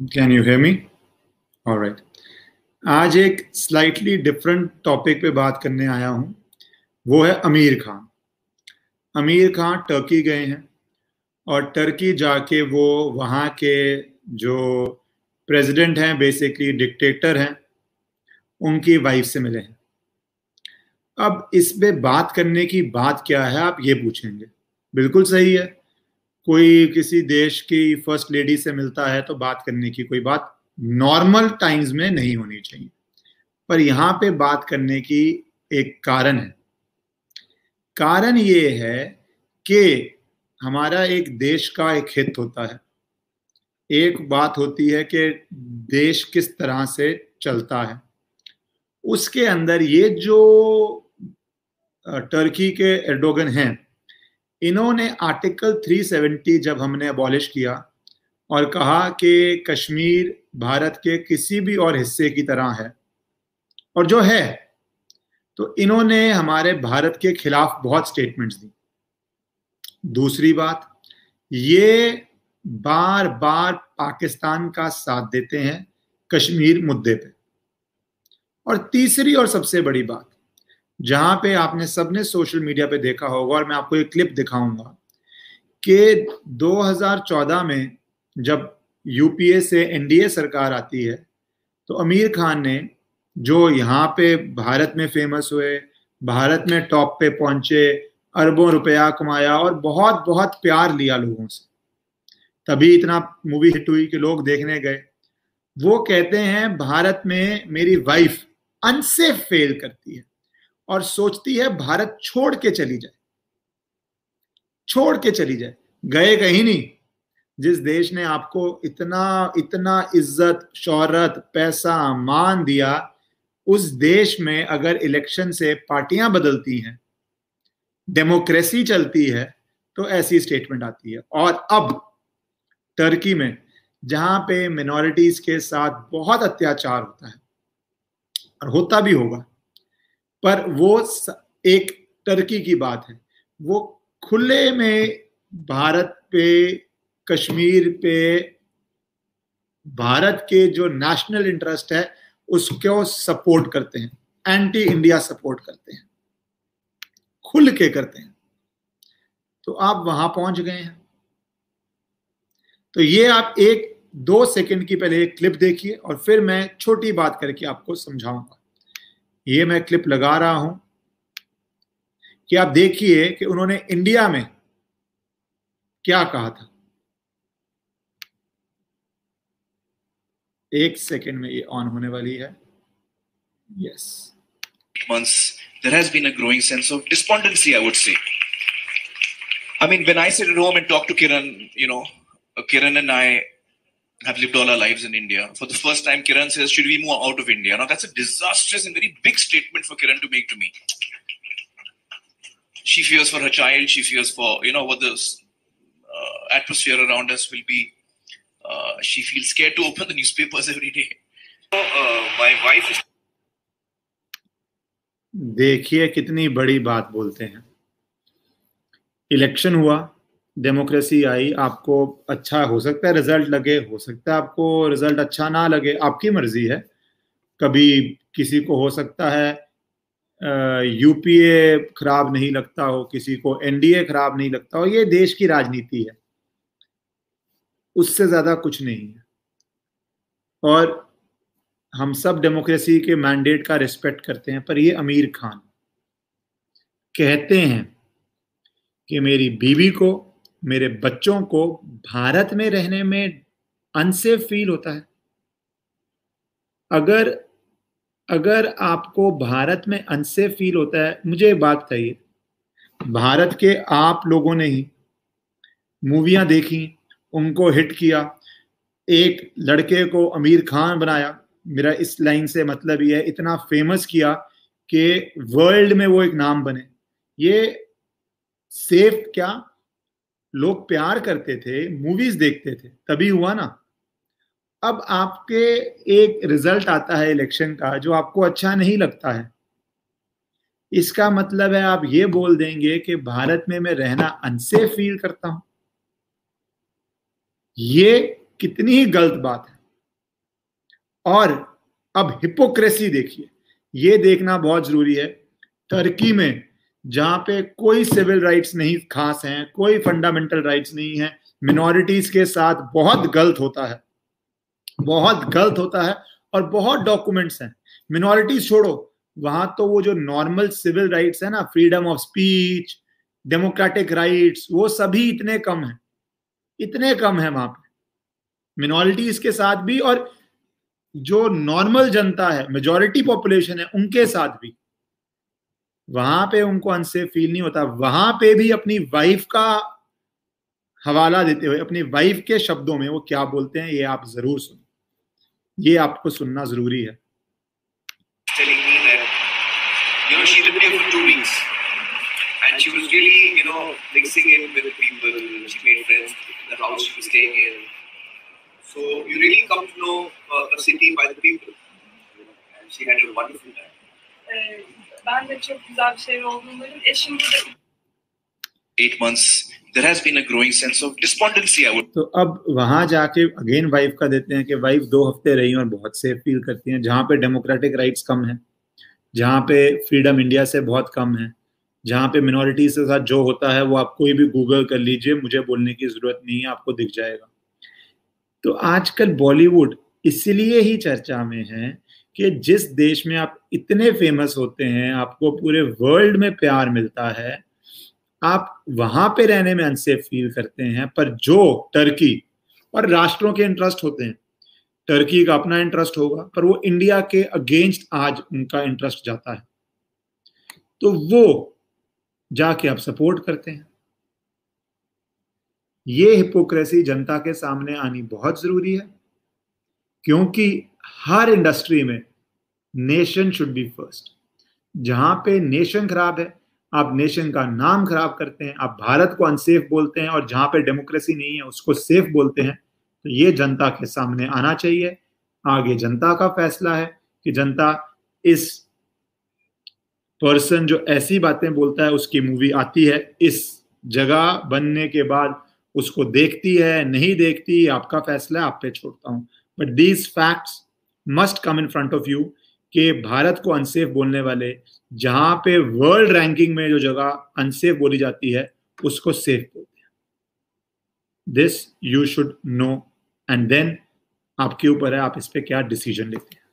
Can you me? All right. आज एक slightly different topic पे बात करने आया हूँ। वो है अमीर खान। अमीर खान टर्की गए हैं और टर्की जाके वो वहाँ के जो प्रेसिडेंट हैं बेसिकली डिक्टेटर हैं, उनकी वाइफ से मिले हैं। अब इस पे बात करने की बात क्या है, आप ये पूछेंगे। बिल्कुल सही है। कोई किसी देश की फ़र्स्ट लेडी से मिलता है तो बात करने की कोई बात नॉर्मल टाइम्स में नहीं होनी चाहिए। पर यहाँ पे बात करने की एक कारण है। कारण ये है कि हमारा एक देश का एक हित होता है। एक बात होती है कि देश किस तरह से चलता है। उसके अंदर ये जो टर्की के एर्डोगन हैं इन्होंने आर्टिकल 370 जब हमने अबॉलिश किया और कहा कि कश्मीर भारत के किसी भी और हिस्से की तरह है और जो है तो इन्होंने हमारे भारत के खिलाफ बहुत स्टेटमेंट्स दी। दूसरी बात, ये बार बार पाकिस्तान का साथ देते हैं कश्मीर मुद्दे पे। और तीसरी और सबसे बड़ी बात जहाँ पे आपने सबने सोशल मीडिया पे देखा होगा और मैं आपको एक क्लिप दिखाऊँगा कि 2014 में जब यूपीए से एनडीए सरकार आती है तो अमीर खान ने जो यहाँ पे भारत में फ़ेमस हुए, भारत में टॉप पे पहुँचे, अरबों रुपया कमाया और बहुत बहुत प्यार लिया लोगों से। तभी इतना मूवी हिट हुई कि लोग देखने गए। वो कहते हैं, भारत में मेरी वाइफ अनसेफ फेल करती है। और सोचती है भारत छोड़ के चली जाए। छोड़ के चली जाए। गए कहीं नहीं। जिस देश ने आपको इतना इतना इज़्ज़त, शोहरत, पैसा, मान दिया, उस देश में अगर इलेक्शन से पार्टियाँ बदलती हैं, डेमोक्रेसी चलती है तो ऐसी स्टेटमेंट आती है। और अब टर्की में, जहाँ पे मिनोरिटीज के साथ बहुत अत्याचार होता है, और होता भी होगा पर वो एक टर्की की बात है। वो खुले में भारत पे, कश्मीर पे, भारत के जो नेशनल इंटरेस्ट है, उसको सपोर्ट करते हैं। एंटी इंडिया सपोर्ट करते हैं। खुल के करते हैं। तो आप वहाँ पहुँच गए हैं। तो ये आप एक, दो सेकंड की पहले एक क्लिप देखिए और फिर मैं छोटी बात करके आपको समझाऊँगा। ये मैं क्लिप लगा रहा हूँ कि आप देखिए कि उन्होंने इंडिया में क्या कहा था। एक सेकेंड में ये ऑन होने वाली है। Yes months there has been a growing sense of despondency I would say I mean when I sit home and talk to Kiran you know Kiran and I have lived all our lives in India. For the first time, Kiran says, Should we move out of India? Now, that's a disastrous and very big statement for Kiran to make to me. She fears for her child, she fears for, you know, what the uh, atmosphere around us will be. Uh, she feels scared to open the newspapers every day. So, uh, my wife is. देखिए कितनी बड़ी बात बोलते हैं election हुआ democracy आई, आपको अच्छा हो सकता है, रिज़ल्ट लगे, हो सकता है आपको रिज़ल्ट अच्छा ना लगे, आपकी मर्ज़ी है। कभी किसी को हो सकता है यूपीए खराब नहीं लगता हो, किसी को एनडीए खराब नहीं लगता हो, ये देश की राजनीति है। उससे ज़्यादा कुछ नहीं है। और हम सब डेमोक्रेसी के मैंडेट का रिस्पेक्ट करते हैं, पर ये अमीर खान कहते हैं कि मेरी बीवी को मेरे बच्चों को भारत में रहने में अनसेफ फील होता है। अगर अगर आपको भारत में अनसेफ फील होता है, मुझे एक बात कहिए भारत के आप लोगों ने ही मूवियाँ देखी, उनको हिट किया, एक लड़के को अमीर खान बनाया। मेरा इस लाइन से मतलब ये है, इतना फ़ेमस किया कि वर्ल्ड में वो एक नाम बने। ये सेफ़ क्या? लोग प्यार करते थे मूवीज़ देखते थे, तभी हुआ ना। अब आपके एक रिज़ल्ट आता है इलेक्शन का, जो आपको अच्छा नहीं लगता है। इसका मतलब है आप ये बोल देंगे कि भारत में मैं रहना अनसेफ फील करता हूँ। ये कितनी ही गलत बात है। और अब हिपोक्रेसी देखिए, ये देखना बहुत ज़रूरी है। टर्की में जहाँ पे कोई सिविल राइट्स नहीं खास हैं, कोई फंडामेंटल राइट्स नहीं है मिनोरिटीज के साथ बहुत गलत होता है। बहुत गलत होता है और बहुत डॉक्यूमेंट्स हैं। मिनोरिटीज छोड़ो, वहाँ तो वो जो नॉर्मल सिविल राइट्स है ना freedom of speech democratic rights वो सभी इतने कम है। इतने कम है वहाँ पे। मिनोरिटीज के साथ भी और जो नॉर्मल जनता है मेजोरिटी पॉपुलेशन है, उनके साथ भी। वहाँ पे उनको अनसे फील नहीं होता। वहाँ पे भी अपनी वाइफ का हवाला देते हुए अपनी वाइफ के शब्दों में वो क्या बोलते हैं ये आप ज़रूर सुनो। ये आपको सुनना ज़रूरी है। She had a wonderful time. Ben de çok güzel bir şey olduğunu duydum. Eşim burada eight months, there has been a growing sense of despondency. I would. तो अब वहाँ जाके अगेन वाइफ का देते हैं कि वाइफ दो हफ़्ते रही और बहुत सेफ़ फील करती हैं जहाँ पे डेमोक्रेटिक राइट्स कम है जहाँ पे फ्रीडम इंडिया से बहुत कम है जहाँ पे मिनोरिटीज के साथ जो होता है वो आप कोई भी गूगल कर लीजिए मुझे बोलने की ज़रूरत नहीं है आपको दिख जाएगा तो आजकल बॉलीवुड इसलिए ही चर्चा में है कि जिस देश में आप इतने फ़ेमस होते हैं, आपको पूरे वर्ल्ड में प्यार मिलता है, आप वहाँ पे रहने में अनसेफ फील करते हैं, पर जो टर्की और राष्ट्रों के इंटरेस्ट होते हैं टर्की का अपना इंटरेस्ट होगा, पर वो इंडिया के अगेंस्ट आज उनका इंटरेस्ट जाता है। तो वो जाके आप सपोर्ट करते हैं। ये हिपोक्रेसी जनता के सामने आनी बहुत ज़रूरी है। क्योंकि हर इंडस्ट्री में नेशन शुड बी फ़र्स्ट। जहाँ पे नेशन खराब है, आप नेशन का नाम खराब करते हैं, आप भारत को अनसेफ बोलते हैं और जहाँ पे डेमोक्रेसी नहीं है, उसको सेफ़ बोलते हैं तो ये जनता के सामने आना चाहिए। आगे जनता का फैसला है कि जनता इस पर्सन जो ऐसी बातें बोलता है, उसकी मूवी आती है, इस जगह बनने के बाद उसको देखती है, नहीं देखती, आपका फैसला आप पे छोड़ता हूँ। But these facts must come in front of you के भारत को अनसेफ बोलने वाले, जहाँ पे वर्ल्ड रैंकिंग में जो जगह अनसेफ बोली जाती है, उसको सेफ़ बोलते हैं। This you should know and then आपके ऊपर है, आप इस पर क्या डिसीज़न लेते हैं।